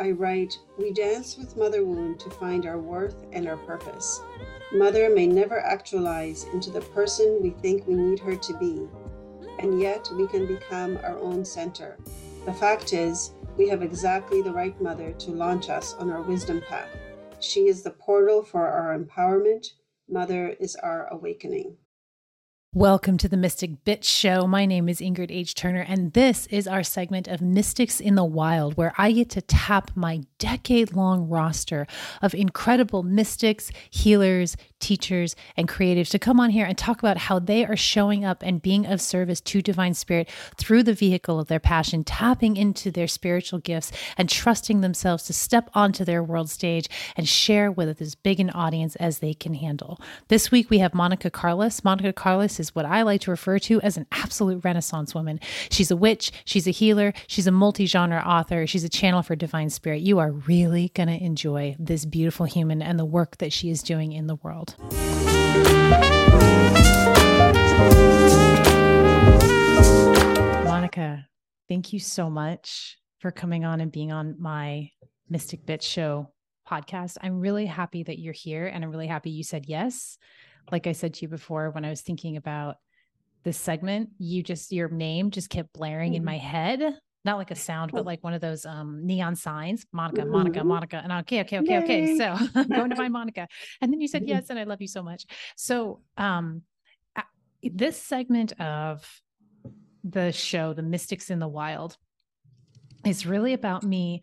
I write, We dance with Mother Wound to find our worth and our purpose. Mother may never actualize into the person we think we need her to be, and yet we can become our own center. The fact is, we have exactly the right mother to launch us on our wisdom path. She is the portal for our empowerment. Mother is our awakening. Welcome to the Mystic Bitch Show. My name is Ingrid H. Turner, and this is our segment of Mystics in the Wild, where I get to tap my decade long roster of incredible mystics, healers, teachers, and creatives to come on here and talk about how they are showing up and being of service to Divine Spirit through the vehicle of their passion, tapping into their spiritual gifts and trusting themselves to step onto their world stage and share with as big an audience as they can handle. This week we have Monika Carless. Monika Carless is what I like to refer to as an absolute Renaissance woman. She's a witch, she's a healer, she's a multi genre author, she's a channel for divine spirit. You are really going to enjoy this beautiful human and the work that she is doing in the world. Monika, thank you so much for coming on and being on my Mystic Bitch Show podcast. I'm really happy that you're here and I'm really happy you said yes like I said to you before, when I was thinking about this segment, you just your name just kept blaring mm-hmm. in my head. Not like a sound, but like one of those um, neon signs, Monika, Monika, mm-hmm. Monika. And okay, okay, okay, Yay. okay. So I'm going to find Monika. And then you said yes, and I love you so much. So um, this segment of the show, The Mystics in the Wild, is really about me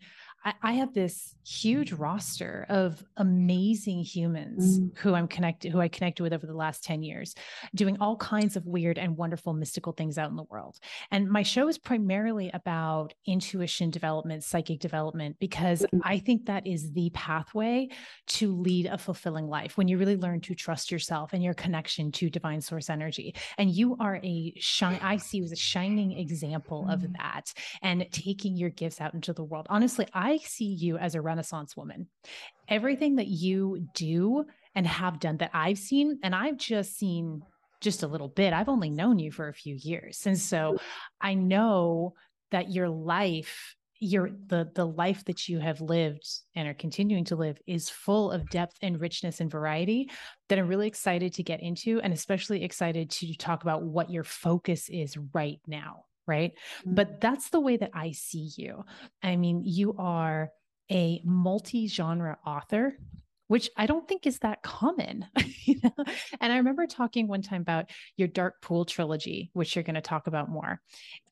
I, have this huge roster of amazing humans mm. who I'm connected, who I connected with over the last 10 years, doing all kinds of weird and wonderful mystical things out in the world. And my show is primarily about intuition development, psychic development, because mm. I think that is the pathway to lead a fulfilling life when you really learn to trust yourself and your connection to divine source energy. And you are a shine, I see you as a shining example mm. of that and taking your gifts out into the world. Honestly, I I see you as a Renaissance woman. Everything that you do and have done that I've seen, and I've just seen just a little bit, I've only known you for a few years. And so I know that your life your the the life that you have lived and are continuing to live is full of depth and richness and variety that I'm really excited to get into and especially excited to talk about what your focus is right now right? Mm-hmm. But that's the way that I see you. I mean, you are a multi genre author. Which I don't think is that common. you know? And I remember talking one time about your Dark Pool trilogy, which you're going to talk about more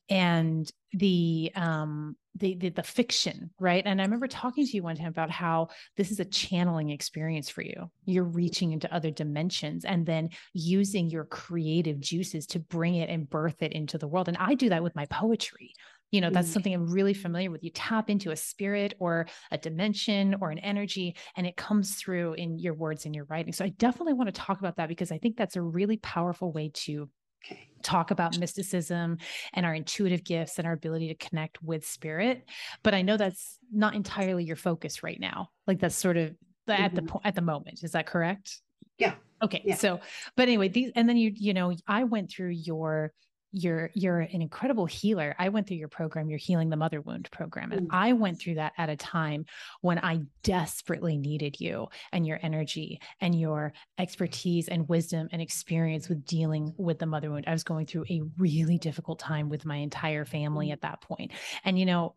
and the um the, the, the fiction right? And i remember talking to you one time about how this is a channeling experience for you. You're reaching into other dimensions and then using your creative juices to bring it and birth it into the world. And i do that with my poetry. You know that's mm. something i'm really familiar with. You tap into a spirit or a dimension or an energy and it comes through in your words and your writing. So i definitely want to talk about that because i think that's a really powerful way to Okay. Talk about mysticism and our intuitive gifts and our ability to connect with spirit. But I know that's not entirely your focus right now. Like that's sort of mm-hmm. at the mm-hmm. point at the moment. Is that correct? Yeah. Okay. Yeah. So, but anyway, these, and then you, you know, I went through your you're you're an incredible healer. I went through your program, your healing the mother wound program, and mm. I went through that at a time when I desperately needed you and your energy and your expertise and wisdom and experience with dealing with the mother wound. I was going through a really difficult time with my entire family mm. at that. And you know,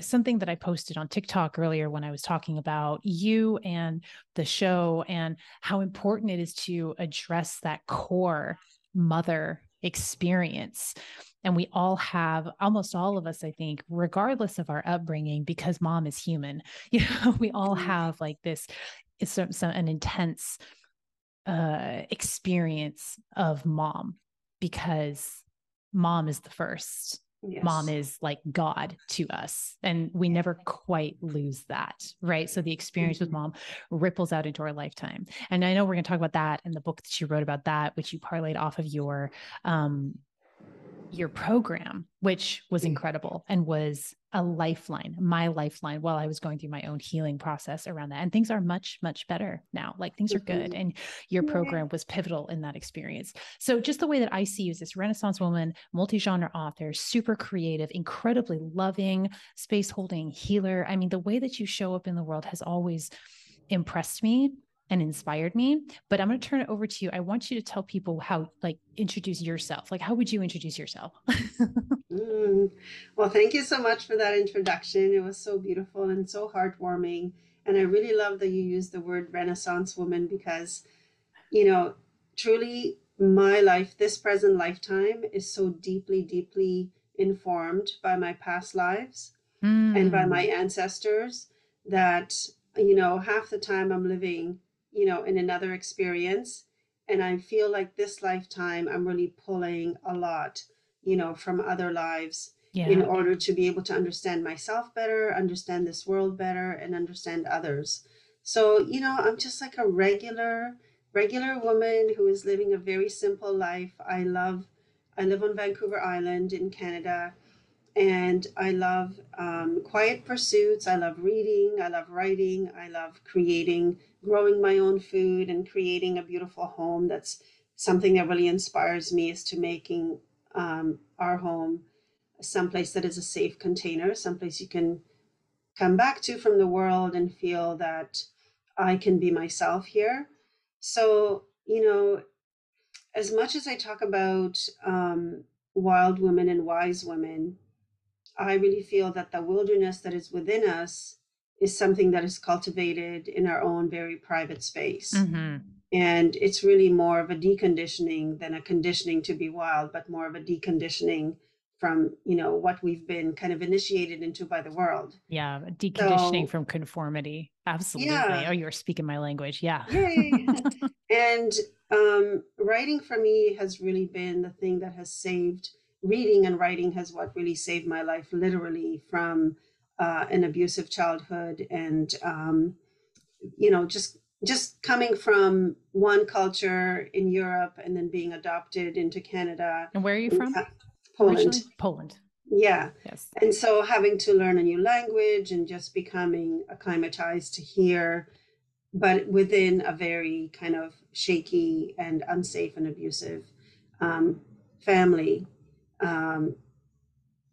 something that I posted on TikTok earlier when I was talking about you and the show and how important it is to address that core mother experience. And we all have, almost all of us, I think, regardless of our upbringing, because mom is human, you know, we all mm-hmm. have like this, some, some, an intense uh, experience of mom because mom is the first Yes. Mom is like God to us, and we never quite lose that, right? So the experience mm-hmm. with mom ripples out into our lifetime. And I know we're going to talk about that in the book that you wrote about that, which you parlayed off of your um, your program, which was incredible and was a lifeline, my lifeline while I was going through my own healing process around that. And things are much, much better now. Like things are good. Mm-hmm. And your program was pivotal in that experience. So, just the way that I see you as this Renaissance woman, multi genre author, super creative, incredibly loving, space holding healer. I mean, the way that you show up in the world has always impressed me and inspired me. But I'm going to turn it over to you. I want you to tell people how, like, introduce yourself. Like, how would you introduce yourself? mm. Well, thank you so much for that introduction. It was so beautiful and so heartwarming. And I really love that you used the word Renaissance woman because, you know, truly my life, this present lifetime, is so deeply, deeply informed by my past lives mm. and by my mm. ancestors that, you know, half the time I'm living you know, in another experience. And I feel like this lifetime, I'm really pulling a lot, you know, from other lives yeah. in order to be able to understand myself better, understand this world better, and understand others. So, you know, I'm just like a regular, regular woman who is living a very simple life. I love, I live on Vancouver Island in Canada and I love um, quiet pursuits. I love reading. I love writing. I love creating, growing my own food, and creating a beautiful home. That's something that really inspires me is to making um, our home someplace that is a safe container, someplace you can come back to from the world and feel that I can be myself here. So, you know, as much as I talk about um, wild women and wise women, I really feel that the wilderness that is within us is something that is cultivated in our own very private space. Mm-hmm. And it's really more of a deconditioning than a conditioning to be wild, but more of a deconditioning from, you know, what we've been kind of initiated into by the world. Yeah. Deconditioning so, from conformity. Absolutely. Yeah. Oh, you're speaking my language. Yeah. And um, writing for me has really been the thing that has saved reading and writing has what really saved my life, literally from uh, an abusive childhood and um, you know just just coming from one culture in Europe and then being adopted into Canada. And where are you from? Poland. Originally? Poland. Yeah. Yes. And so having to learn a new language and just becoming acclimatized to here, but within a very kind of shaky and unsafe and abusive um, family um,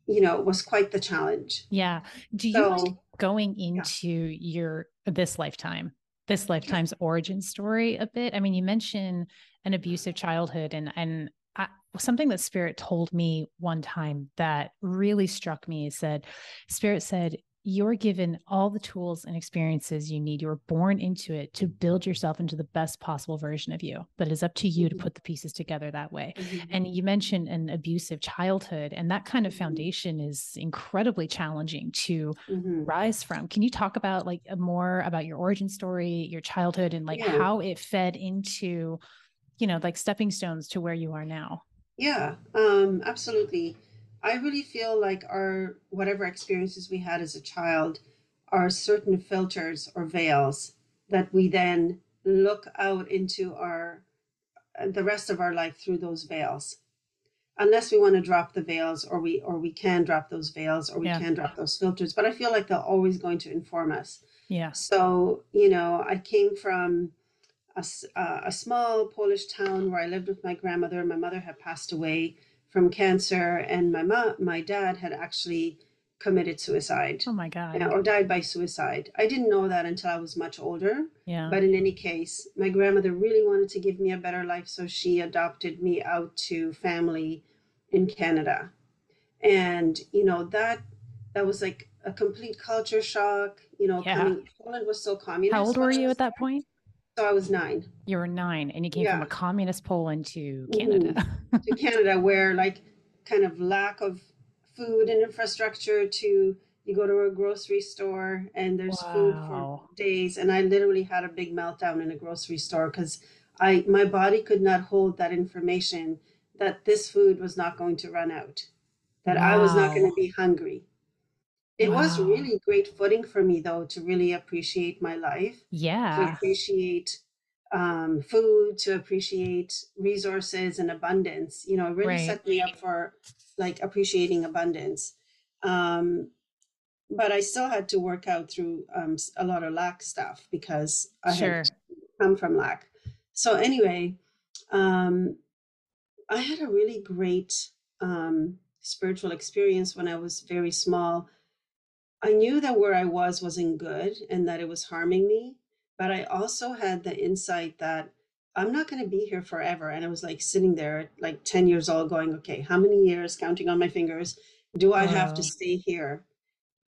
you know, it was quite the challenge. Yeah. Do you so, going into yeah. your this lifetime, this lifetime's origin story a bit? I mean, you mentioned an abusive childhood and and I, something that spirit told me one time that really struck me is said spirit said you're given all the tools and experiences you need. You're born into it to build yourself into the best possible version of you. But it's up to you mm-hmm. to put the pieces together that way. Mm-hmm. And you mentioned an abusive childhood, and that kind of mm-hmm. foundation is incredibly challenging to mm-hmm. rise from. Can you talk about like more about your origin story, your childhood, and like yeah. how it fed into, you know, like stepping stones to where you are now? Yeah, um, absolutely. I really feel like our whatever experiences we had as a child are certain filters or veils that we then look out into our the rest of our life through those veils. Unless we want to drop the veils or we or we can drop those veils or we yeah. can drop those filters but i feel like they're always going to inform us. Yeah. So you know i came from a, uh, a small polish town where i lived with my grandmother. My mother had passed away from cancer, and my mom, my dad had actually committed suicide. Oh my god! or died by suicide. I didn't know that until I was much older. Yeah. But in any case, my grandmother really wanted to give me a better life, so she adopted me out to family in Canada, and you know that that was like a complete culture shock. You know, yeah. coming, Poland was so communist. How old were you at that point? So I was nine. You were nine, and you came yeah. from a communist Poland to Canada. Mm-hmm. to Canada, where like kind of lack of food and infrastructure to you go to a grocery store and there's wow. food for days and i literally had a big meltdown in a grocery store because i my body could not hold that information that this food was not going to run out that wow. i was not going to be hungry it wow. was really great footing for me though to really appreciate my life. Yeah. To appreciate um, food, to appreciate resources and abundance. You know, it really right. set me up for like appreciating abundance. Um, but I still had to work out through um, a lot of lack stuff because I Sure. had come from lack. So anyway, um, I had a really great um, spiritual experience when I was very small. I knew that where I was wasn't good and that it was harming me, but I also had the insight that I'm not going to be here forever. And I was like sitting there, like 10 years old, going, okay, how many years, counting on my fingers, do I have to stay here?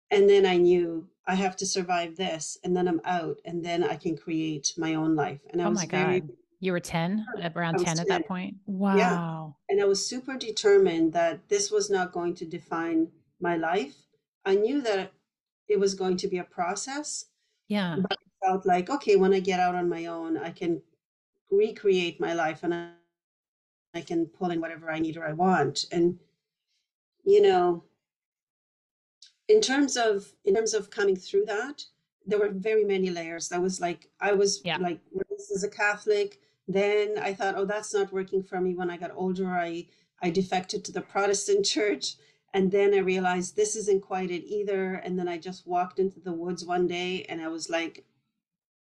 And then I knew I have to survive this, and then I'm out, and then I can create my own life. And I Oh was my very, God. You were 10, I around was 10 at that point? Yeah. Wow. And I was super determined that this was not going to define my life. I knew that it was going to be a process, Yeah. but I felt like, okay, when I get out on my own, I can recreate my life and I, I can pull in whatever I need or I want. And, you know, in terms of in terms of coming through that, there were very many layers. That was like I was Yeah. like raised as a Catholic. Then I thought, oh, that's not working for me. When I got older, I I defected to the Protestant church. And then I realized this isn't quite it either. And then I just walked into the woods one day and I was like,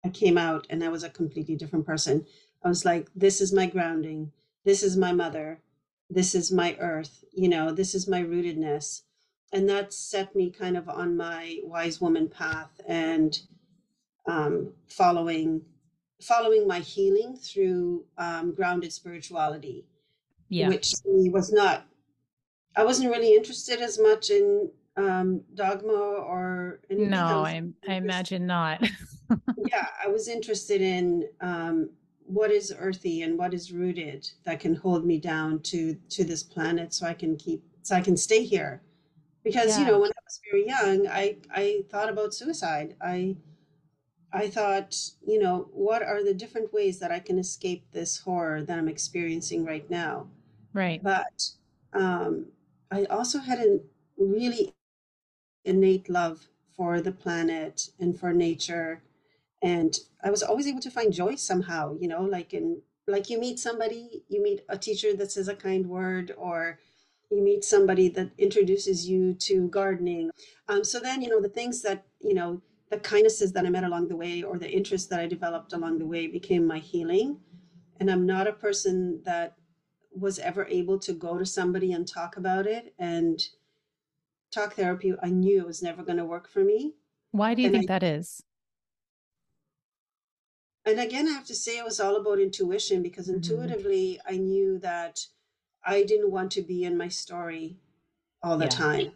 I came out and I was a completely different person. I was like, this is my grounding. This is my mother. This is my earth. You know, this is my rootedness. And that set me kind of on my wise woman path and um, following following my healing through um, grounded spirituality, Yeah. which was not I wasn't really interested as much in um, dogma or No, I, I imagine not. yeah, I was interested in um, what is earthy and what is rooted that can hold me down to to this planet, so I can keep so I can stay here. Because you know, when I was very young, I I thought about suicide. I I thought, you know, what are the different ways that I can escape this horror that I'm experiencing right now? Right. But um, I also had a really innate love for the planet and for nature. And i was always able to find joy somehow you know like in like you meet somebody you meet a teacher that says a kind word or you meet somebody that introduces you to gardening. Um, so then you know the things that you know the kindnesses that i met along the way or the interests that i developed along the way became my healing. And i'm not a person that was ever able to go to somebody and talk about it and talk therapy i knew it was never going to work for me Why do you and I think that is? And again, I have to say it was all about intuition because Mhm. intuitively I knew that I didn't want to be in my story all the Yeah. time.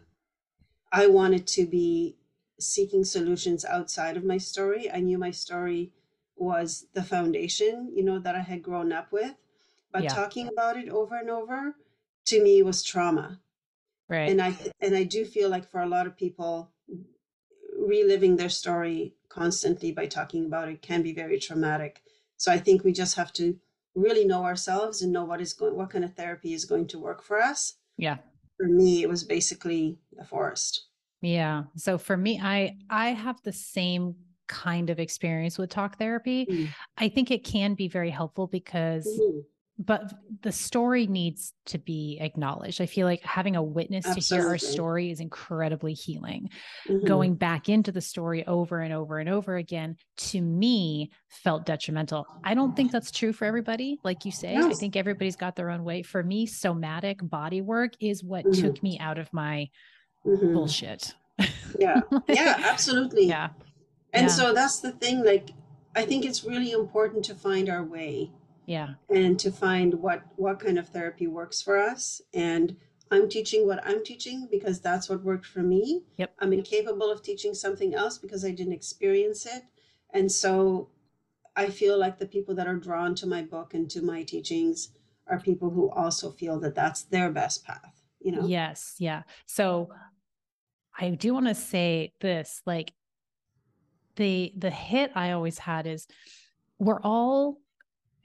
I wanted to be seeking solutions outside of my story. I knew my story was the foundation, you know, that I had grown up with. But Yeah. talking about it over and over to me was trauma. Right. And I and I do feel like for a lot of people reliving their story constantly by talking about it can be very traumatic. So I think we just have to really know ourselves and know what is going what kind of therapy is going to work for us. Yeah. For me, it was basically the forest. Yeah. So for me, I I have the same kind of experience with talk therapy. Mm. I think it can be very helpful because Mhm. But the story needs to be acknowledged. I feel like having a witness to hear our story is incredibly healing. Mhm. Going back into the story over and over and over again to me felt detrimental. I don't think that's true for everybody. Like you say, I think everybody's got their own way. For me, somatic body work is what Mhm. took me out of my Mhm. bullshit. Yeah. Yeah, absolutely. yeah. And yeah. so that's the thing like I think it's really important to find our way. Yeah. and to find what what kind of therapy works for us and i'm teaching what i'm teaching because that's what worked for me Yep. i'm incapable of teaching something else because i didn't experience it and so i feel like the people that are drawn to my book and to my teachings are people who also feel that that's their best path you know Yes. Yeah. So I do want to say this like the the hit I always had is we're all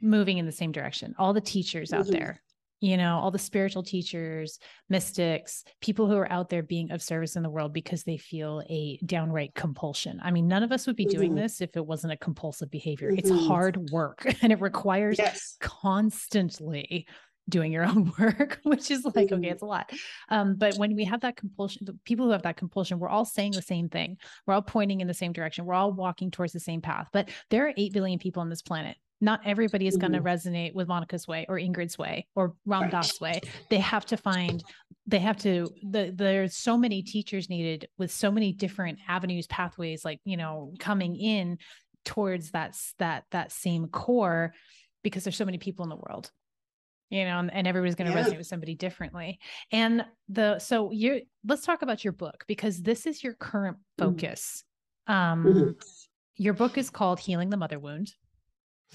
moving in the same direction. All the teachers out Mhm. there, you know, all the spiritual teachers, mystics, people who are out there being of service in the world because they feel a downright compulsion. I mean, none of us would be doing Mhm. this if it wasn't a compulsive behavior. It's Mhm. hard work and it requires yes constantly doing your own work, which is like, okay, it's a lot. Um, but when we have that compulsion, the people who have that compulsion, we're all saying the same thing. We're all pointing in the same direction. We're all walking towards the same path. But there are 8 billion people on this planet. Not everybody is going to resonate with Monika's way or Ingrid's way or Ram. Dass way. They have to find, they have to, the, there's so many teachers needed with so many different avenues, pathways, like, you know, coming in towards that, that, that same core because there's so many people in the world you know and, and everybody's going to Yeah. resonate with somebody differently and the so you let's talk about your book because this is your current Mhm. focus um Mhm. your book is called healing the mother wound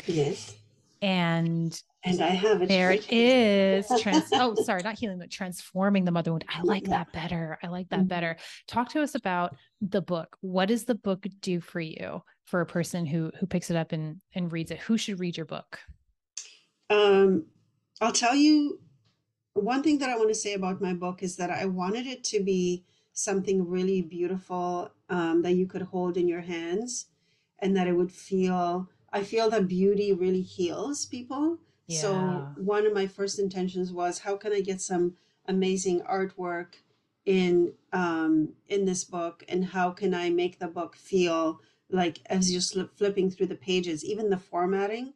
Yes. and And I have it. there it is trans oh sorry not healing but transforming the mother wound i like Yeah. that better i like that Mhm. better talk to us about the book what does the book do for you for a person who who picks it up and and reads it who should read your book Um, I'll tell you one thing that I want to say about my book is that I wanted it to be something really beautiful um, that you could hold in your hands and that it would feel, I feel that beauty really heals people. So one of my first intentions was how can I get some amazing artwork in um, in this book? And how can I make the book feel like as you're flipping through the pages, even the formatting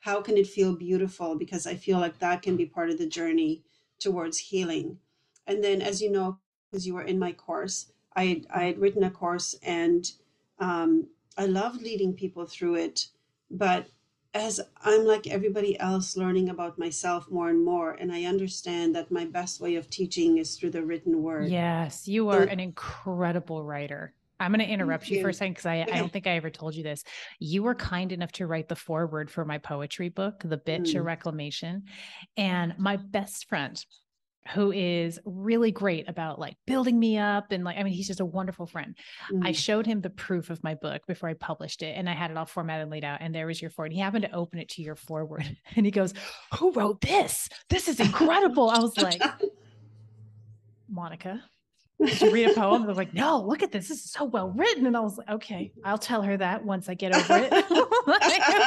how can it feel beautiful? Because i feel like that can be part of the journey towards healing. And then as you know because you were in my course i had, I had written a course and um, i loved leading people through it but as i'm like everybody else learning about myself more and more and i understand that my best way of teaching is through the written word Yes, you are an incredible writer. I'm going to interrupt you for a second because I, I don't think I ever told you this. You were kind enough to write the foreword for my poetry book, The Bitch Mm. Reclamation. And my best friend, who is really great about like building me up and like, I mean, he's just a wonderful friend. I Mm. showed him the proof of my book before I published it and I had it all formatted and laid out. And there was your foreword. He happened to open it to your foreword and he goes, Who wrote this? This is incredible. I was like, Monika, did you read a poem? They're like, no, look at this. This is so well written. And I was like, okay, I'll tell her that once I get over it.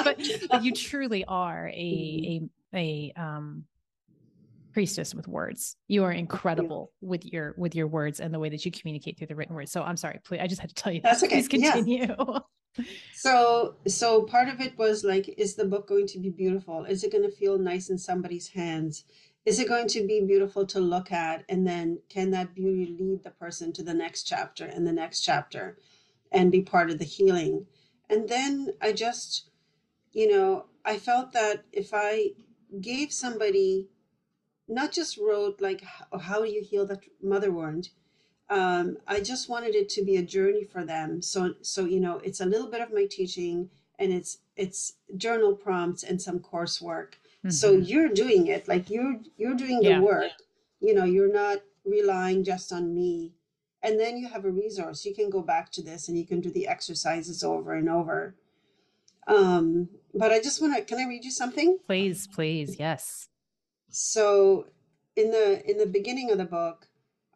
but, but you truly are a, a, a, um, priestess with words. You are incredible with your, with your words and the way that you communicate through the written words. So I'm sorry, please. I just had to tell you That's that. okay. Please Yeah. continue. So, so part of it was like, is the book going to be beautiful? Is it going to feel nice in somebody's hands? Is it going to be beautiful to look at? And then can that beauty lead the person to the next chapter and the next chapter and be part of the healing? And then I just, you know, I felt that if I gave somebody, not just wrote like, how do you heal that mother wound? um, I just wanted it to be a journey for them. So, so you know, it's a little bit of my teaching, and it's it's journal prompts and some coursework. So Mhm. you're doing it, like you're you're doing the Yeah. work. You know, you're not relying just on me. And then you have a resource. You can go back to this, and you can do the exercises over and over. Um, but I just want to. Can I read you something? please, please. Yes. So in the in the beginning of the book,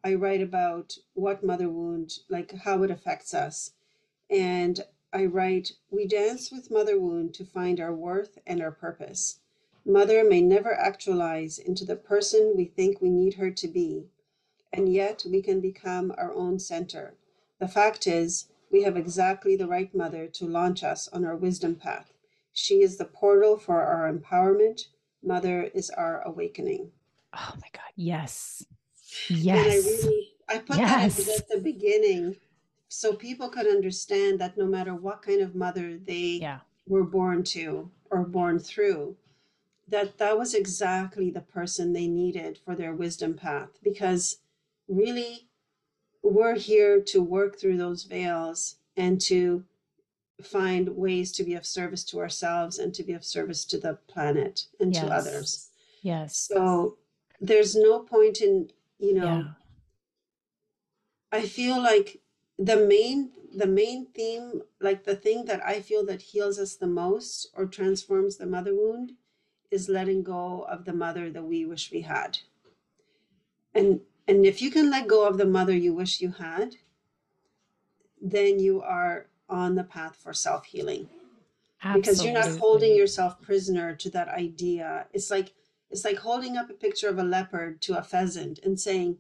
I write about what mother wound, like how it affects us. And I write, we dance with mother wound to find our worth and our purpose. Mother may never actualize into the person we think we need her to be, and yet we can become our own center. The fact is, we have exactly the right mother to launch us on our wisdom path. She is the portal for our empowerment. Mother is our awakening. Oh my God. Yes. And I Yes. really, I put that at the- at the beginning so people could understand that no matter what kind of mother they Yeah. were born to or born through, that that was exactly the person they needed for their wisdom path. Because really, we're here to work through those veils and to find ways to be of service to ourselves and to be of service to the planet and to others. Yes. So there's no point in, you know, yeah. I feel like the main the main theme, like the thing that I feel that heals us the most or transforms the mother wound is letting go of the mother that we wish we had. And and if you can let go of the mother you wish you had, then you are on the path for self-healing because you're not holding yourself prisoner to that idea. It's like it's like holding up a picture of a leopard to a pheasant and saying,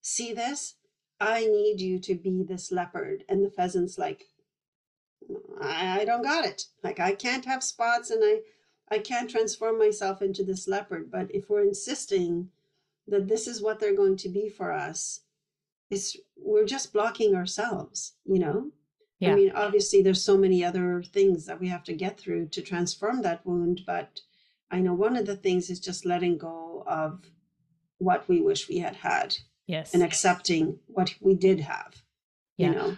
See this? I need you to be this leopard. And the pheasant's like, I, I don't got it. Like I can't have spots and I I can't transform myself into this leopard. But if we're insisting that this is what they're going to be for us, it's we're just blocking ourselves, you know? Yeah. I mean, obviously there's so many other things that we have to get through to transform that wound, but I know one of the things is just letting go of what we wish we had had. Yes. And accepting what we did have. Yeah. You know.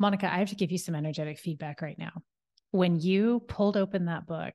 Monika, I have to give you some energetic feedback right now. When you pulled open that book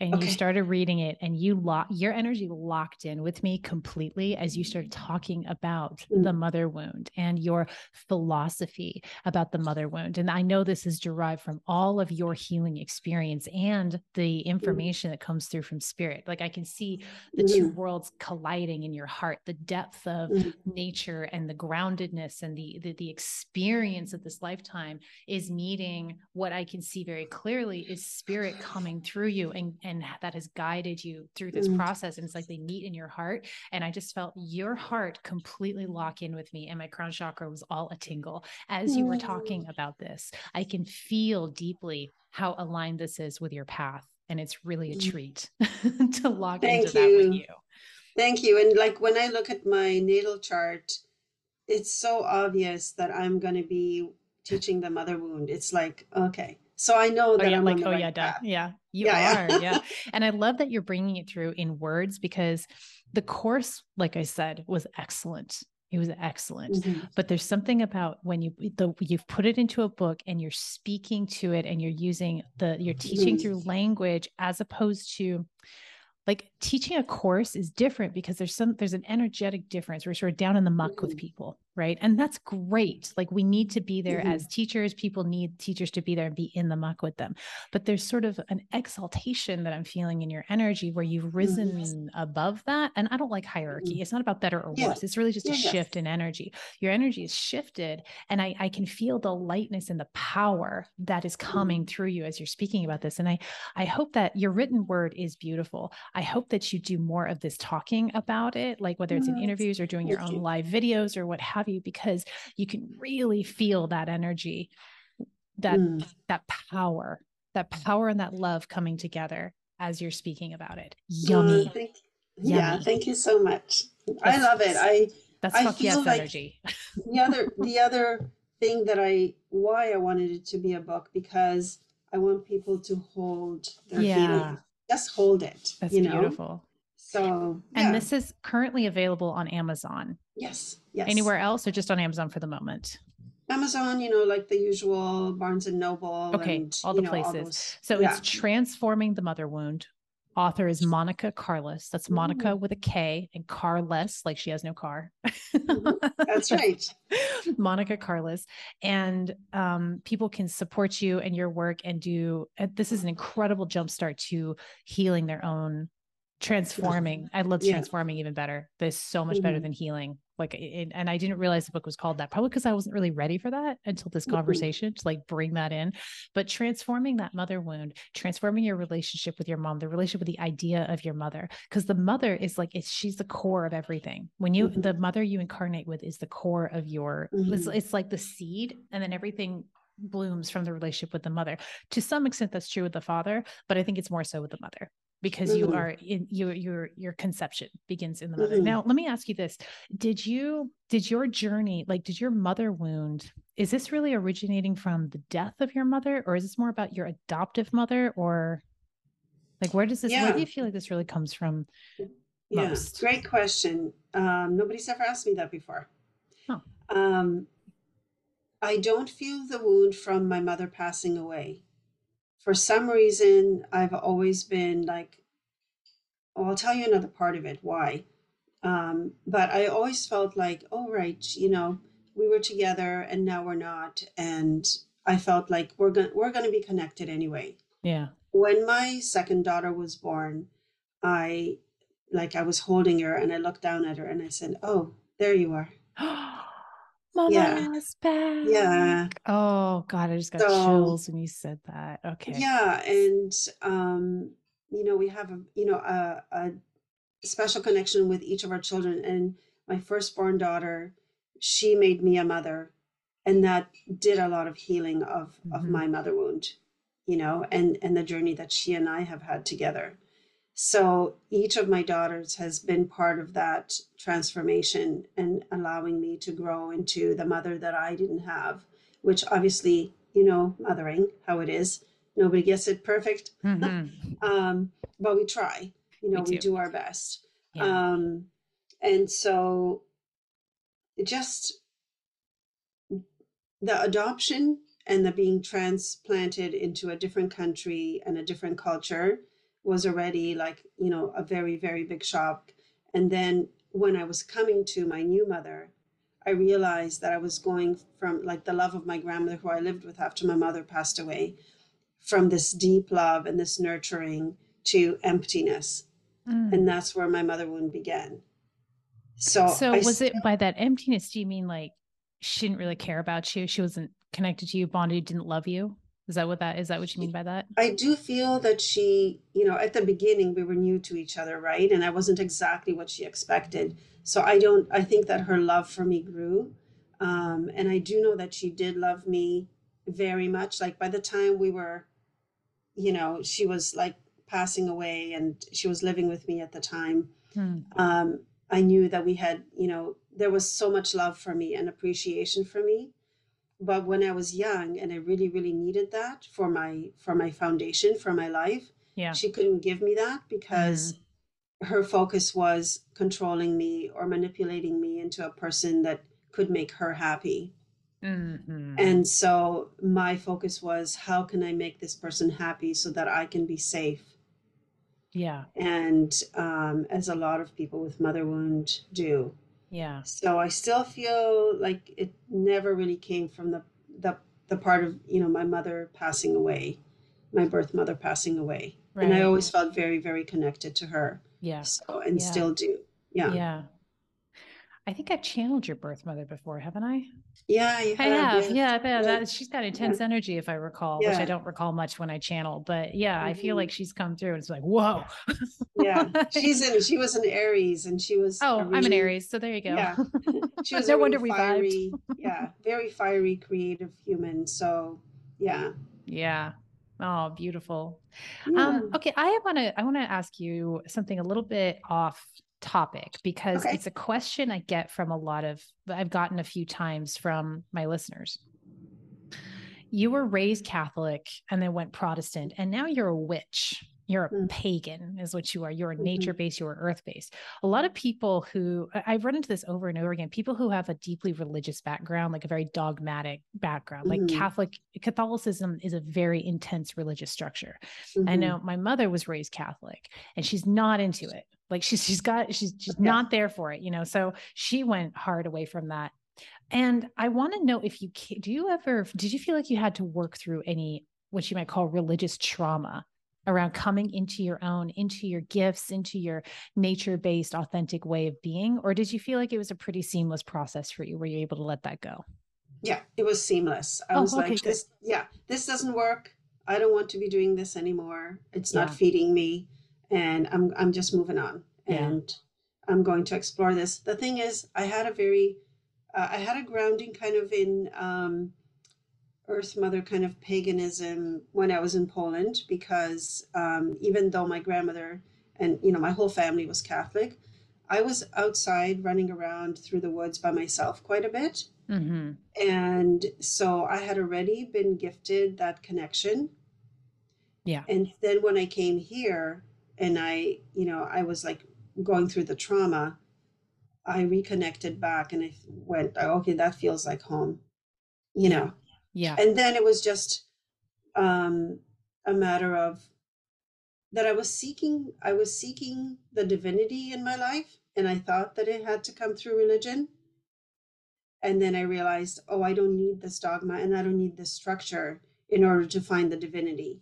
and okay. you started reading it and you lock your energy locked in with me completely as you started talking about mm. the mother wound and your philosophy about the mother wound and i know this is derived from all of your healing experience and the mm. information mm. that comes through from spirit like i can see the mm. two worlds colliding in your heart the depth of mm. nature and the groundedness and the, the the experience of this lifetime is meeting what i can see very clearly is spirit coming through you and and that has guided you through this mm. process. And it's like they meet in your heart. And I just felt your heart completely lock in with me. And my crown chakra was all a tingle as you were talking mm. about this. I can feel deeply how aligned this is with your path. And it's really a mm. treat to lock Thank into you. that with you. Thank you. And like when I look at my natal chart, it's so obvious that I'm going to be teaching the mother wound. It's like, okay, so I know oh, that oh, yeah, I'm like, oh right yeah, duh. yeah, you yeah, are, yeah. yeah. And I love that you're bringing it through in words because the course, like I said, was excellent. It was excellent. Mm-hmm. But there's something about when you the you've put it into a book and you're speaking to it and you're using the you're teaching mm-hmm. through language as opposed to like teaching a course is different because there's some there's an energetic difference we're sort of down in the muck mm-hmm. with people right? And that's great. Like we need to be there mm-hmm. as teachers. People need teachers to be there and be in the muck with them. But there's sort of an exaltation that i'm feeling in your energy where you've risen mm-hmm. above that. And i don't like hierarchy. Mm-hmm. it's not about better or yeah. worse. It's really just yeah, a shift in energy. Your energy is shifted and i i can feel the lightness and the power that is coming mm-hmm. through you as you're speaking about this. And i i hope that your written word is beautiful. I hope that you do more of this talking about it like whether it's in interviews or doing your own live videos or what have you because you can really feel that energy that mm. that power that power and that love coming together as you're speaking about it yummy uh, thank, yummy. yeah thank you so much that's, i love it i that's I feel yes like energy the other the other thing that i why i wanted it to be a book because i want people to hold their yeah. feeling just hold it that's you know? beautiful so, yeah. and this is currently available on Amazon. Yes. Yes. Anywhere else or just on Amazon for the moment? Amazon, you know, like the usual Barnes and Noble. Okay. And, all the know, places. All those, so yeah. it's Transforming the Mother Wound. Author is Monika Carless. That's Monika mm-hmm. with a K and Carless, like she has no car. mm-hmm. That's right. Monika Carless. And um, people can support you and your work and do uh, this is an incredible jumpstart to healing their own transforming i love yeah. transforming even better This so much mm-hmm. better than healing like it, and i didn't realize the book was called that probably because i wasn't really ready for that until this mm-hmm. conversation to like bring that in but transforming that mother wound transforming your relationship with your mom the relationship with the idea of your mother because the mother is like it's she's the core of everything when you mm-hmm. the mother you incarnate with is the core of your mm-hmm. it's like the seed and then everything blooms from the relationship with the mother to some extent that's true with the father but i think it's more so with the mother because mm-hmm. you are in your your your conception begins in the mother. Mm-hmm. Now, let me ask you this. Did you did your journey like did your mother wound is this really originating from the death of your mother or is this more about your adoptive mother or like where does this yeah. where do you feel like this really comes from yeah great question um, nobody's ever asked me that before oh. um, i don't feel the wound from my mother passing away for some reason, I've always been like, well, I'll tell you another part of it why. Um, but I always felt like, oh, right, you know, we were together and now we're not. And I felt like we're gonna we're going to be connected anyway. Yeah. When my second daughter was born, I like I was holding her and I looked down at her and I said, "Oh, there you are." Mama yeah. back. Yeah. Oh God, I just got so, chills when you said that. Okay. Yeah, and um, you know, we have a you know a, a special connection with each of our children. And my firstborn daughter, she made me a mother. And that did a lot of healing of, mm-hmm. of my mother wound, you know, and, and the journey that she and I have had together. So each of my daughters has been part of that transformation and allowing me to grow into the mother that I didn't have, which obviously, you know, mothering, how it is. Nobody gets it perfect. Mm-hmm. um, but we try, you know, we, we do our best. Yeah. Um, and so just the adoption and the being transplanted into a different country and a different culture was already like you know a very very big shock. And then when i was coming to my new mother i realized that i was going from like the love of my grandmother who i lived with after my mother passed away from this deep love and this nurturing to emptiness. Mm. and that's where my mother wound began. So so I, was it by that emptiness do you mean like she didn't really care about you? She wasn't connected to you bonded didn't love you is that what that is? That what you mean by that? I do feel that she, you know, at the beginning we were new to each other, right? And I wasn't exactly what she expected. So I don't. I think that her love for me grew, um, and I do know that she did love me very much. Like by the time we were, you know, she was like passing away, and she was living with me at the time. Hmm. Um, I knew that we had, you know, there was so much love for me and appreciation for me but when i was young and i really really needed that for my for my foundation for my life yeah. she couldn't give me that because mm-hmm. her focus was controlling me or manipulating me into a person that could make her happy. Mm-hmm. and so my focus was how can i make this person happy so that i can be safe? Yeah. And um, as a lot of people with mother wound do yeah. So I still feel like it never really came from the the the part of, you know, my mother passing away, my birth mother passing away. Right. And I always felt very, very connected to her. Yeah. So and yeah. still do. Yeah. Yeah. I think I've channeled your birth mother before, haven't I? Yeah, I have. Yeah, yeah, yeah. That, she's got intense yeah. energy, if I recall, yeah. which I don't recall much when I channel. But yeah, mm-hmm. I feel mm-hmm. like she's come through, and it's like, whoa. yeah, she's in. She was an Aries, and she was. Oh, really, I'm an Aries, so there you go. Yeah, she was no wonder we fiery. yeah, very fiery, creative human. So yeah. Yeah. Oh, beautiful. Yeah. Um, okay, I want to I want to ask you something a little bit off topic because okay. it's a question I get from a lot of, I've gotten a few times from my listeners. You were raised Catholic and then went Protestant, and now you're a witch. You're a mm. pagan, is what you are. You're mm-hmm. nature based, you're earth based. A lot of people who I've run into this over and over again, people who have a deeply religious background, like a very dogmatic background, mm-hmm. like Catholic, Catholicism is a very intense religious structure. Mm-hmm. I know my mother was raised Catholic and she's not into it like she's she's got she's she's not there for it, you know. So she went hard away from that. And I want to know if you do you ever did you feel like you had to work through any what you might call religious trauma around coming into your own, into your gifts, into your nature based, authentic way of being? Or did you feel like it was a pretty seamless process for you? Were you able to let that go? Yeah, it was seamless. I oh, was okay, like, good. this, yeah, this doesn't work. I don't want to be doing this anymore. It's not feeding me and I'm I'm just moving on and. I'm going to explore this. The thing is, I had a very uh, I had a grounding kind of in um, Earth Mother kind of paganism when I was in Poland because um, even though my grandmother and you know my whole family was Catholic, I was outside running around through the woods by myself quite a bit. Mm-hmm. And so I had already been gifted that connection. Yeah. And then when I came here, and I, you know, I was like going through the trauma, I reconnected back and I went, okay, that feels like home, you know? Yeah. And then it was just um, a matter of that I was seeking, I was seeking the divinity in my life. And I thought that it had to come through religion. And then I realized, oh, I don't need this dogma and I don't need this structure in order to find the divinity.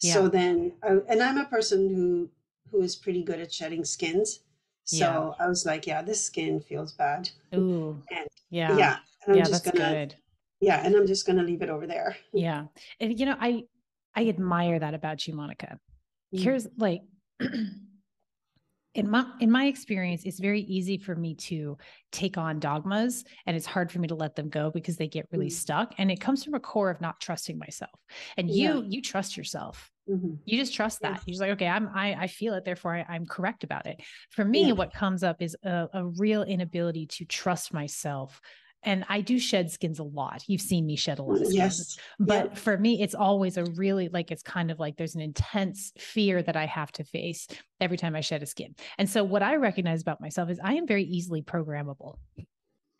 Yeah. So then, I, and I'm a person who who is pretty good at shedding skins. So yeah. I was like, yeah, this skin feels bad. Ooh. And yeah. Yeah. And I'm yeah, just that's gonna, good. Yeah. And I'm just gonna leave it over there. Yeah. And you know, I I admire that about you, Monika. Mm. Here's like in my in my experience it's very easy for me to take on dogmas and it's hard for me to let them go because they get really mm-hmm. stuck and it comes from a core of not trusting myself and you yeah. you trust yourself mm-hmm. you just trust that yeah. you're just like okay i'm i, I feel it therefore I, am correct about it for me yeah. what comes up is a, a real inability to trust myself and I do shed skins a lot. You've seen me shed a lot of skins. Yes. But for me, it's always a really like it's kind of like there's an intense fear that I have to face every time I shed a skin. And so what I recognize about myself is I am very easily programmable.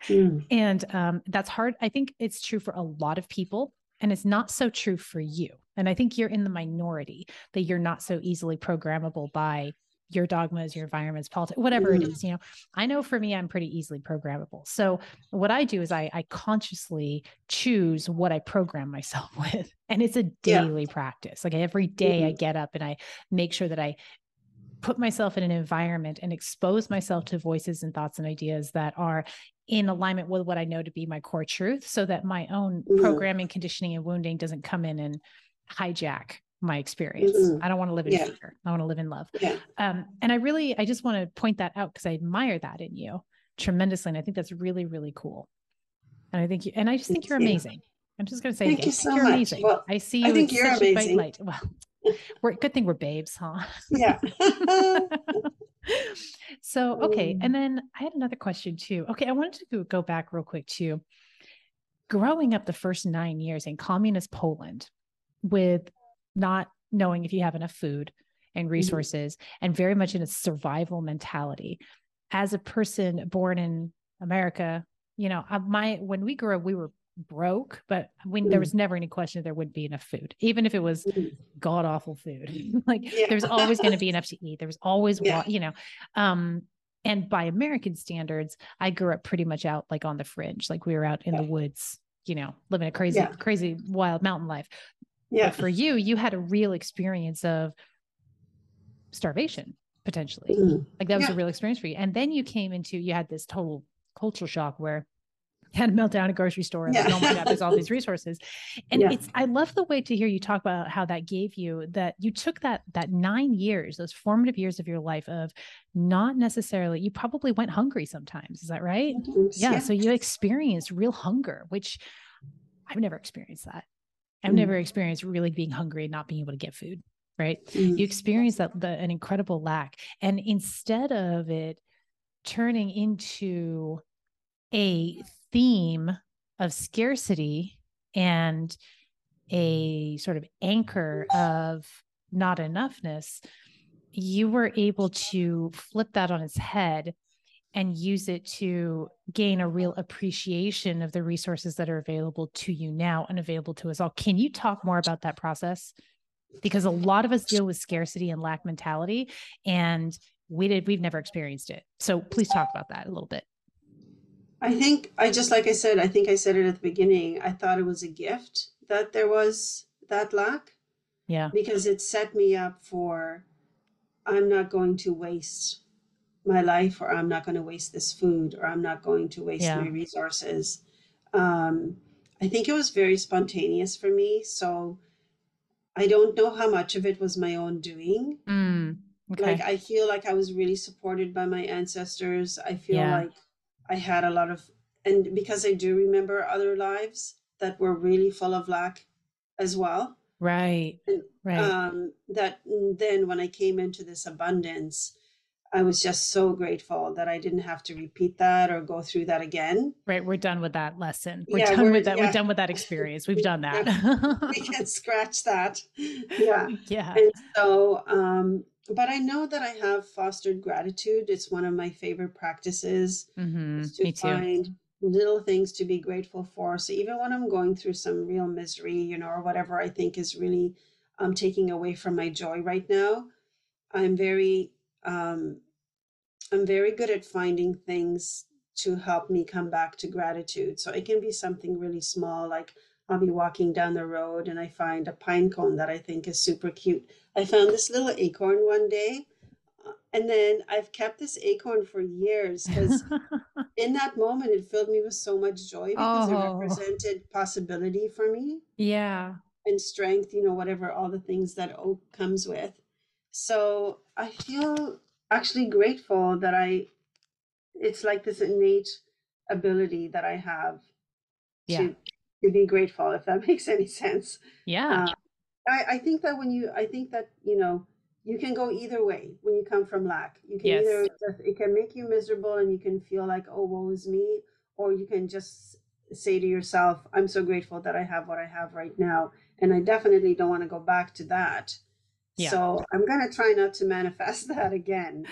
Mm. And um, that's hard. I think it's true for a lot of people. And it's not so true for you. And I think you're in the minority that you're not so easily programmable by your dogmas, your environments, politics, whatever mm. it is, you know, I know for me, I'm pretty easily programmable. So what I do is I, I consciously choose what I program myself with. And it's a daily yeah. practice. Like every day mm. I mm-hmm. get up and I make sure that I put myself in an environment and expose myself to voices and thoughts and ideas that are in alignment with what I know to be my core truth so that my own mm. programming, conditioning, and wounding doesn't come in and hijack my experience. Mm-hmm. I don't want to live in yeah. fear. I want to live in love. Yeah. Um, and I really, I just want to point that out because I admire that in you tremendously. And I think that's really, really cool. And I think you, and I just think you're amazing. I'm just going to say, thank you so you're much. amazing. Well, I see you. I think you're amazing. light. Well, we're good thing we're babes, huh? Yeah. so, okay. And then I had another question too. Okay. I wanted to go back real quick to growing up the first nine years in communist Poland with not knowing if you have enough food and mm-hmm. resources mm-hmm. and very much in a survival mentality as a person born in america you know my when we grew up we were broke but when mm-hmm. there was never any question there wouldn't be enough food even if it was mm-hmm. god awful food like yeah. there's always going to be enough to eat there was always yeah. you know um and by american standards i grew up pretty much out like on the fringe like we were out in yeah. the woods you know living a crazy crazy wild mountain life yeah. But for you, you had a real experience of starvation potentially. Mm. Like that was yeah. a real experience for you. And then you came into, you had this total culture shock where you had a meltdown at a grocery store and yeah. like, oh my God, there's all these resources. And yeah. it's I love the way to hear you talk about how that gave you that you took that that nine years, those formative years of your life of not necessarily you probably went hungry sometimes. Is that right? Yeah. So you experienced real hunger, which I've never experienced that. I've mm. never experienced really being hungry and not being able to get food, right? Mm. You experience that the, an incredible lack. And instead of it turning into a theme of scarcity and a sort of anchor of not enoughness, you were able to flip that on its head and use it to gain a real appreciation of the resources that are available to you now and available to us all. Can you talk more about that process? Because a lot of us deal with scarcity and lack mentality and we did we've never experienced it. So please talk about that a little bit. I think I just like I said, I think I said it at the beginning. I thought it was a gift that there was that lack. Yeah. Because it set me up for I'm not going to waste my life or I'm not going to waste this food or I'm not going to waste yeah. my resources. Um, I think it was very spontaneous for me. So I don't know how much of it was my own doing. Mm, okay. Like I feel like I was really supported by my ancestors. I feel yeah. like I had a lot of, and because I do remember other lives that were really full of lack as well. Right. And, right. Um, that then when I came into this abundance, I was just so grateful that I didn't have to repeat that or go through that again. Right. We're done with that lesson. We're yeah, done we're, with that. Yeah. We're done with that experience. We've done that. we can scratch that. Yeah. Yeah. And so, um, but I know that I have fostered gratitude. It's one of my favorite practices mm-hmm. to Me find too. little things to be grateful for. So even when I'm going through some real misery, you know, or whatever I think is really um, taking away from my joy right now, I'm very um, I'm very good at finding things to help me come back to gratitude. So it can be something really small, like I'll be walking down the road and I find a pine cone that I think is super cute. I found this little acorn one day. Uh, and then I've kept this acorn for years because in that moment it filled me with so much joy because oh. it represented possibility for me. Yeah. And strength, you know, whatever all the things that oak comes with. So I feel actually grateful that I, it's like this innate ability that I have Yeah. to to be grateful, if that makes any sense. Yeah. Uh, I, I think that when you, I think that, you know, you can go either way when you come from lack. You can Yes. either, it can make you miserable and you can feel like, oh, woe is me. Or you can just say to yourself, I'm so grateful that I have what I have right now. And I definitely don't want to go back to that. Yeah. So I'm going to try not to manifest that again.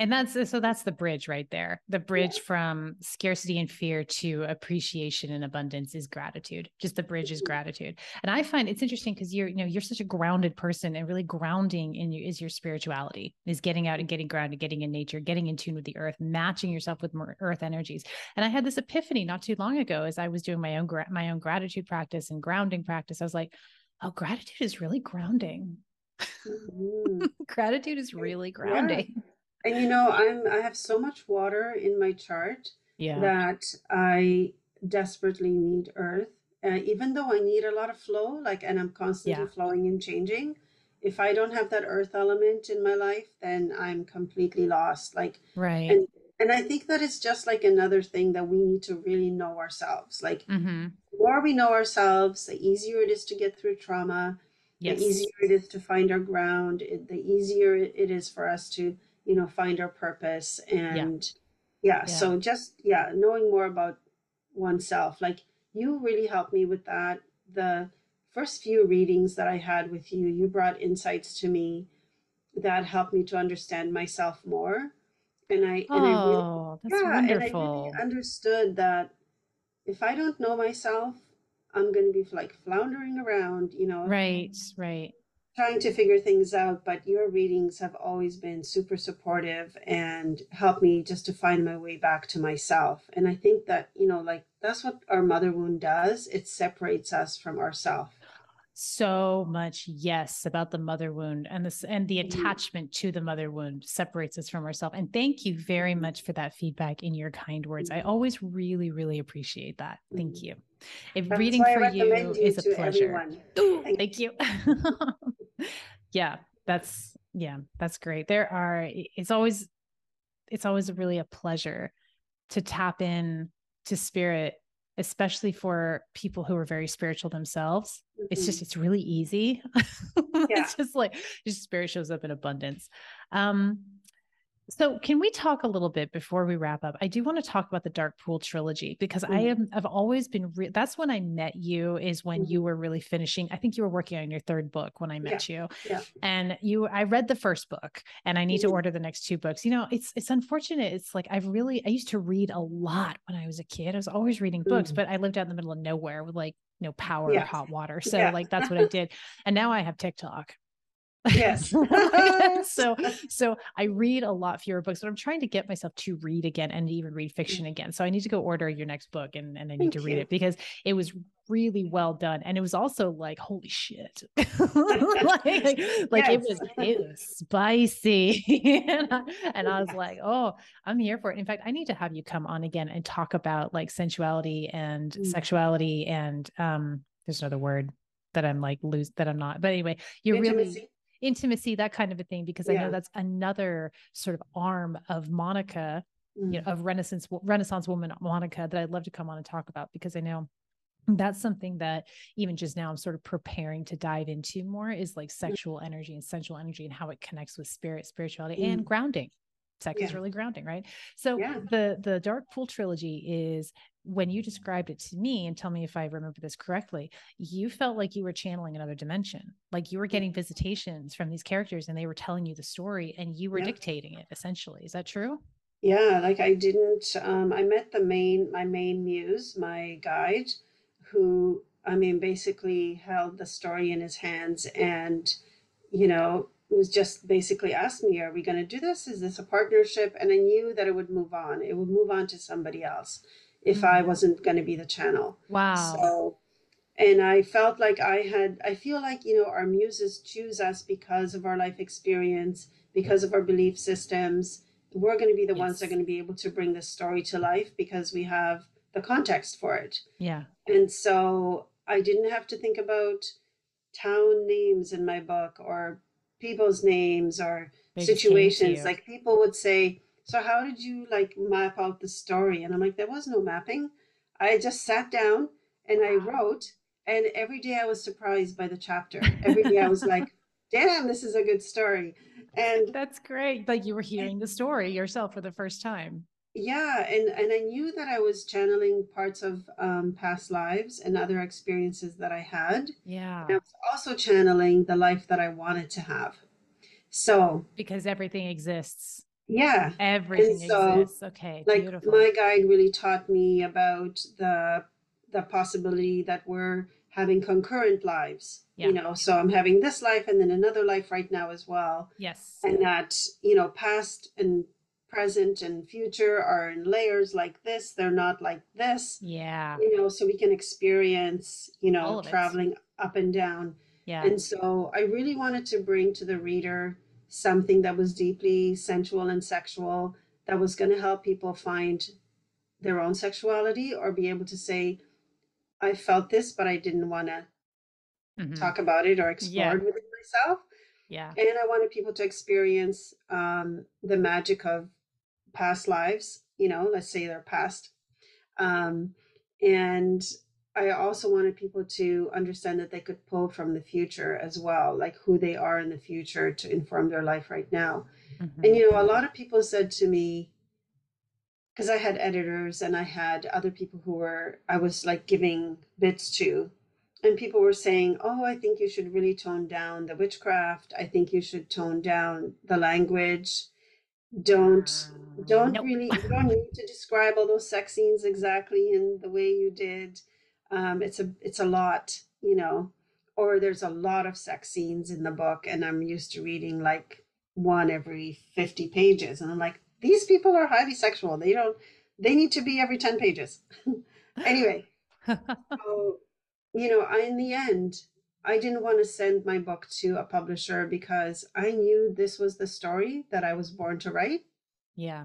And that's so that's the bridge right there. The bridge from scarcity and fear to appreciation and abundance is gratitude. Just the bridge is Mhm. gratitude. And I find it's interesting because you're, you know, you're such a grounded person and really grounding in you is your spirituality, is getting out and getting grounded, getting in nature, getting in tune with the earth, matching yourself with more earth energies. And I had this epiphany not too long ago as I was doing my own my own gratitude practice and grounding practice. I was like, oh, gratitude is really grounding. Mhm. gratitude is really grounding. And you know, I'm I have so much water in my chart Yeah. that I desperately need earth. Uh, even though I need a lot of flow, like, and I'm constantly Yeah. flowing and changing. If I don't have that earth element in my life, then I'm completely lost. Like, Right. and and I think that it's just like another thing that we need to really know ourselves. Like, hmm the more we know ourselves, the easier it is to get through trauma, Yes. the easier it is to find our ground, it, the easier it is for us to, you know, find our purpose. And yeah, Yeah. so just, yeah, knowing more about oneself. Like you really helped me with that. The first few readings that I had with you, you brought insights to me that helped me to understand myself more. And I, and I really, Oh, that's yeah, and I wonderful. really understood that if I don't know myself, I'm going to be like floundering around, you know, Right, right. trying to figure things out. But your readings have always been super supportive and helped me just to find my way back to myself. And I think that, you know, like that's what our mother wound does. It separates us from ourself. So much yes about the mother wound and this and the Mhm. attachment to the mother wound separates us from ourselves. And thank you very Mhm. much for that feedback in your kind words. I Mhm. always really, really appreciate that. Thank you. If That's reading for you you is a pleasure. Ooh, Thank thank you. yeah, that's yeah, that's great. There are it's always it's always really a pleasure to tap in to spirit, especially for people who are very spiritual themselves. It's Mhm. just it's really easy. Yeah. it's just like just spirit shows up in abundance. Um so can we talk a little bit before we wrap up? I do want to talk about the Dark Pool trilogy because I Mhm. am I've always been re- that's when I met you is when you Mhm. were really finishing. I think you were working on your third book when I Yeah. met you. Yeah. And you I read the first book and I need to Mhm. order the next two books. You know, it's it's unfortunate. It's like I've really I used to read a lot when I was a kid. I was always reading books, Mhm. but I lived out in the middle of nowhere with like no power or hot water. So Yeah. like that's what I did. And now I have TikTok. Yes. so so I read a lot fewer books, but I'm trying to get myself to read again and even read fiction again. So I need to go order your next book and, and I need Thank to read you. it because it was really well done. And it was also like, holy shit. like like it Yes. was it was spicy. and, I, and I was like, oh, I'm here for it. In fact, I need to have you come on again and talk about like sensuality and Mm. sexuality and um there's another word that I'm like lose that I'm not. But anyway, you're really Intimacy. that kind of a thing, because I know that's another sort of arm of Monika, you Mm. know, of Renaissance Renaissance woman Monika that I'd love to come on and talk about because I know that's something that even just now I'm sort of preparing to dive into more is like sexual energy and sensual energy and how it connects with spirit, spirituality, and Mm. grounding. Sex is really grounding, right? So Yeah. the the Dark Pool trilogy is when you described it to me, and tell me if I remember this correctly, you felt like you were channeling another dimension, like you were getting visitations from these characters, and they were telling you the story, and you were Yeah. dictating it. Essentially, is that true? Yeah, like I didn't um I met the main my main muse, my guide, who I mean basically held the story in his hands and you know was just basically asked me, are we going to do this? Is this a partnership? And I knew that it would move on. It would move on to somebody else if I Mm. wasn't going to be the channel. Wow. So, and I felt like I had, I feel like, you know, our muses choose us because of our life experience, because of our belief systems. We're going to be the ones that are going to be able to bring this story to life because we have the context for it. yeah. And so I didn't have to think about town names in my book or people's names or situations. Like people would say, So how did you like map out the story? And I'm like, There was no mapping. I just sat down and I wrote, and every day I was surprised by the chapter. Every day I was like, Damn, this is a good story. And that's great. Like you were hearing the story yourself for the first time yeah and and i knew that i was channeling parts of um, past lives and other experiences that i had. Yeah and i was also channeling the life that i wanted to have. So because everything exists. Yeah everything so, exists. Okay like beautiful. my guide really taught me about the the possibility that we're having concurrent lives yeah. you know so i'm having this life and then another life right now as well. Yes. And that you know past and present and future are in layers like this. They're not like this. Yeah. You know so we can experience you know traveling it. up and down. Yeah. And so i really wanted to bring to the reader something that was deeply sensual and sexual that was going to help people find their own sexuality or be able to say i felt this but i didn't want to mm-hmm. talk about it or explore yeah. it within myself. Yeah. And i wanted people to experience um, the magic of past lives, you know, let's say they're past. Um, and I also wanted people to understand that they could pull from the future as well, like who they are in the future to inform their life right now. Mm-hmm. And, you know, a lot of people said to me, because I had editors and I had other people who were, I was like giving bits to, and people were saying, Oh, I think you should really tone down the witchcraft. I think you should tone down the language don't don't nope. really you don't need to describe all those sex scenes exactly in the way you did. Um, it's a it's a lot you know or there's a lot of sex scenes in the book and i'm used to reading like one every 50 pages and i'm like these people are highly sexual. They don't they need to be every 10 pages. Anyway so you know in the end I didn't want to send my book to a publisher because I knew this was the story that I was born to write. Yeah.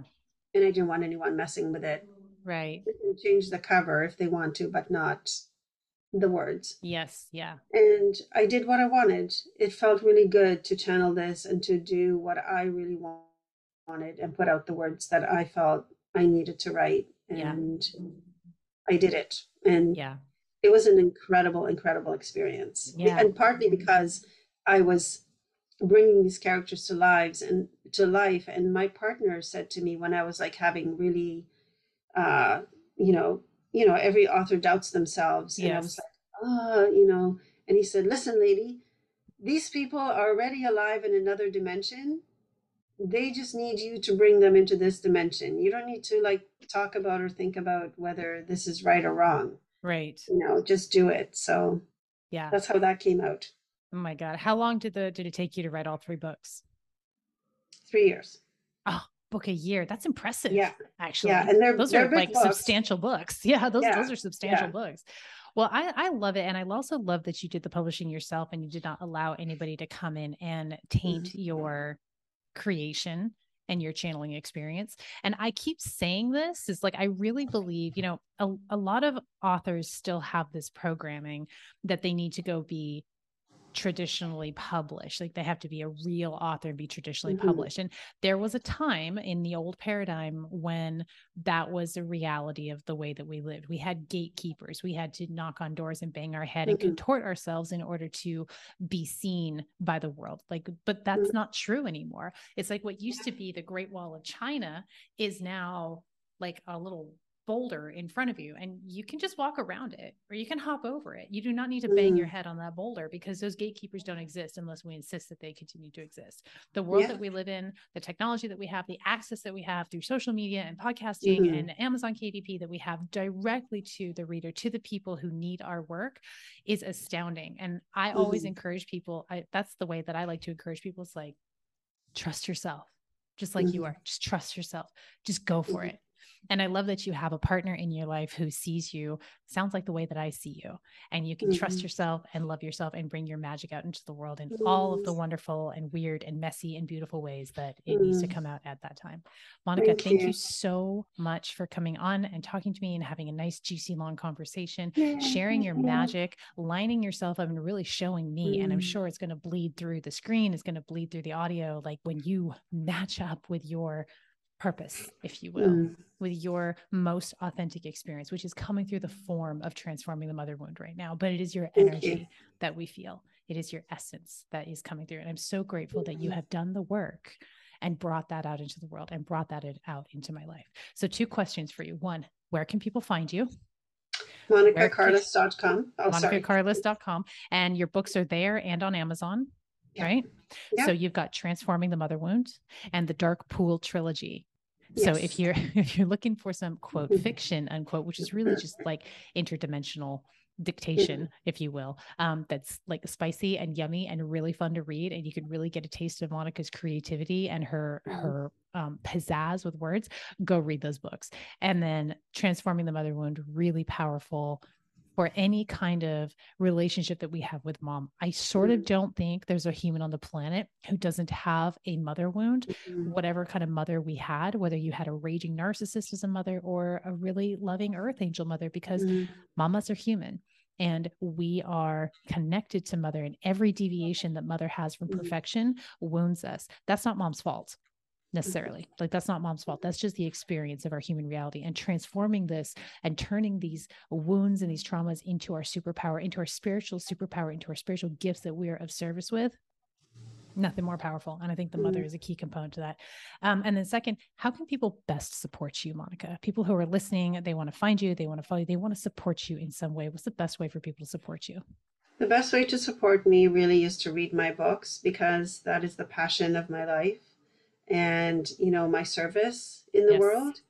And I didn't want anyone messing with it. Right. They can change the cover if they want to, but not the words. Yes. Yeah. And I did what I wanted. It felt really good to channel this and to do what I really wanted and put out the words that I felt I needed to write. And yeah. I did it. And yeah it was an incredible, incredible experience. Yeah. And partly because I was bringing these characters to lives and to life. And my partner said to me when I was like having really, uh, you know, you know, every author doubts themselves. Yes. And I was like, oh, you know, and he said, listen, lady, these people are already alive in another dimension. They just need you to bring them into this dimension. You don't need to like talk about or think about whether this is right or wrong. Right. You know, just do it. So yeah, that's how that came out. Oh my God. How long did the did it take you to write all three books? Three years. Oh, book a year. That's impressive. Yeah. Actually. Yeah. And they're those they're are like books. substantial books. Yeah. Those yeah. those are substantial yeah. books. Well, I, I love it. And I also love that you did the publishing yourself and you did not allow anybody to come in and taint mm-hmm. your creation and your channeling experience. And I keep saying this is like, I really believe, you know, a, a lot of authors still have this programming that they need to go be traditionally published like they have to be a real author and be traditionally mm-hmm. published and there was a time in the old paradigm when that was a reality of the way that we lived we had gatekeepers we had to knock on doors and bang our head mm-hmm. and contort ourselves in order to be seen by the world like but that's mm-hmm. not true anymore it's like what used to be the great wall of china is now like a little boulder in front of you and you can just walk around it or you can hop over it. You do not need to bang mm. your head on that boulder because those gatekeepers don't exist unless we insist that they continue to exist. The world yeah. that we live in, the technology that we have, the access that we have through social media and podcasting mm. and Amazon KDP that we have directly to the reader, to the people who need our work is astounding. And I mm. always mm-hmm. encourage people, I, that's the way that I like to encourage people. It's like, trust yourself, just like you mm-hmm. are. Just trust yourself. Just go for mm-hmm. it And I love that you have a partner in your life who sees you, sounds like the way that I see you, and you can mm-hmm. trust yourself and love yourself and bring your magic out into the world in all of the wonderful and weird and messy and beautiful ways that it mm-hmm. needs to mm. come out at that time. Monika, thank, thank you. you. so much for coming on and talking to me and having a nice, juicy, long conversation, yeah. sharing your magic, lining yourself up and really showing me. Mm-hmm. And I'm mm. sure it's going to bleed through the screen, it's going to bleed through the audio, like when you match up with your purpose, if you will, mm. with your most authentic experience, which is coming through the form of transforming the mother wound right now. But it is your energy you. that we feel, it is your essence that is coming through. And I'm so grateful that you have done the work and brought that out into the world and brought that out into my life. So, two questions for you. One, where can people find you? MonikaCarless.com. Oh, MonikaCarless.com. And your books are there and on Amazon, yeah. right? Yeah. So you've got Transforming the Mother Wound and the Dark Pool Trilogy. So if you're if you're looking for some quote mm-hmm. fiction unquote, which is really just like interdimensional dictation, mm-hmm. if you will, um, that's like spicy and yummy and really fun to read, and you can really get a taste of Monika's creativity and her mm-hmm. her um, pizzazz with words. Go read those books, and then transforming the mother wound, really powerful for any kind of relationship that we have with mom. I sort of mm. don't think there's a human on the planet who doesn't have a mother wound, mm-hmm. whatever kind of mother we had, whether you had a raging narcissist as a mother or a really loving earth angel mother, because mm-hmm. mamas are human and we are connected to mother and every deviation that mother has from mm-hmm. perfection wounds us that's not mom's fault necessarily. Like that's not mom's fault. That's just the experience of our human reality and transforming this and turning these wounds and these traumas into our superpower, into our spiritual superpower, into our spiritual gifts that we are of service with. Nothing more powerful. And I think the mother mm. is a key component to that. Um, and then, second, how can people best support you, Monika? People who are listening, they want to find you, they want to follow you, they want to support you in some way. What's the best way for people to support you? The best way to support me really is to read my books because that is the passion of my life and you know my service in the yes. world.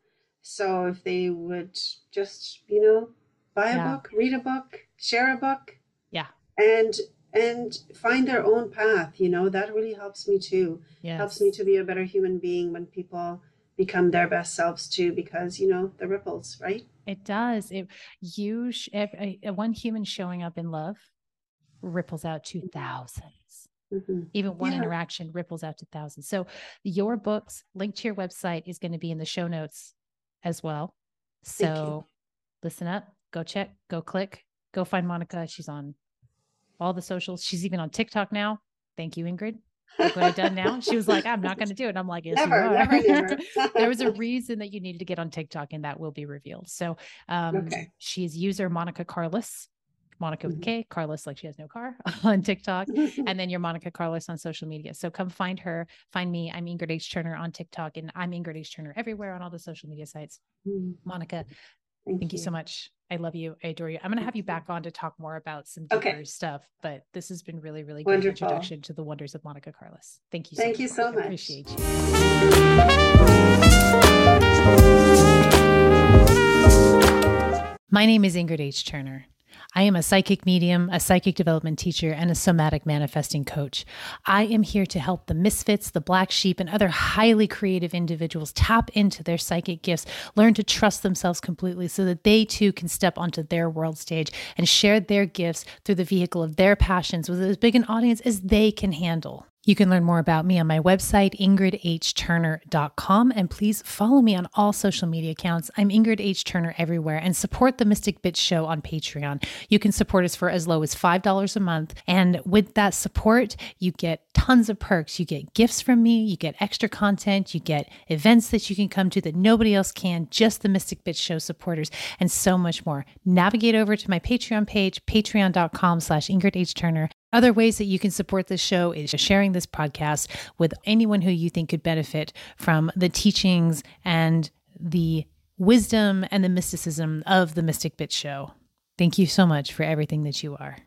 So if they would just you know buy a yeah. book read a book share a book. Yeah. And and find their own path you know that really helps me too. Yes. helps me to be a better human being when people become their best selves too because you know the ripples right? It does. It you if, if, one human showing up in love ripples out to mm-hmm. thousands Mm-hmm. Even one yeah. interaction ripples out to thousands. So your books, linked to your website is going to be in the show notes as well. So listen up, go check, go click, go find Monika. She's on all the socials. She's even on TikTok now. Thank you, Ingrid. Look what I've done now. She was like, I'm not going to do it. I'm like, yes, never, you are. Never, never. there was a reason that you needed to get on TikTok, and that will be revealed. So um, okay. she's user Monika Carless Monika with mm-hmm. K, Carless, like she has no car on TikTok, and then you're Monika Carless on social media. So come find her, find me. I'm Ingrid H. Turner on TikTok, and I'm Ingrid H. Turner everywhere on all the social media sites. Mm-hmm. Monika, thank, thank you. you. so much. I love you. I adore you. I'm going to have you back on to talk more about some deeper okay. stuff, but this has been really, really good introduction to the wonders of Monika Carless. Thank you. So thank much, you so Monika. much. appreciate you. My name is Ingrid H. Turner. I am a psychic medium, a psychic development teacher, and a somatic manifesting coach. I am here to help the misfits, the black sheep, and other highly creative individuals tap into their psychic gifts, learn to trust themselves completely so that they too can step onto their world stage and share their gifts through the vehicle of their passions with as big an audience as they can handle. You can learn more about me on my website, ingridhturner.com, and please follow me on all social media accounts. I'm Ingrid H. Turner everywhere and support the Mystic Bitch Show on Patreon. You can support us for as low as $5 a month. And with that support, you get tons of perks. You get gifts from me, you get extra content, you get events that you can come to that nobody else can, just the Mystic Bitch Show supporters, and so much more. Navigate over to my Patreon page, patreon.com slash Ingrid H. Turner. Other ways that you can support this show is sharing this podcast with anyone who you think could benefit from the teachings and the wisdom and the mysticism of the Mystic Bitch Show. Thank you so much for everything that you are.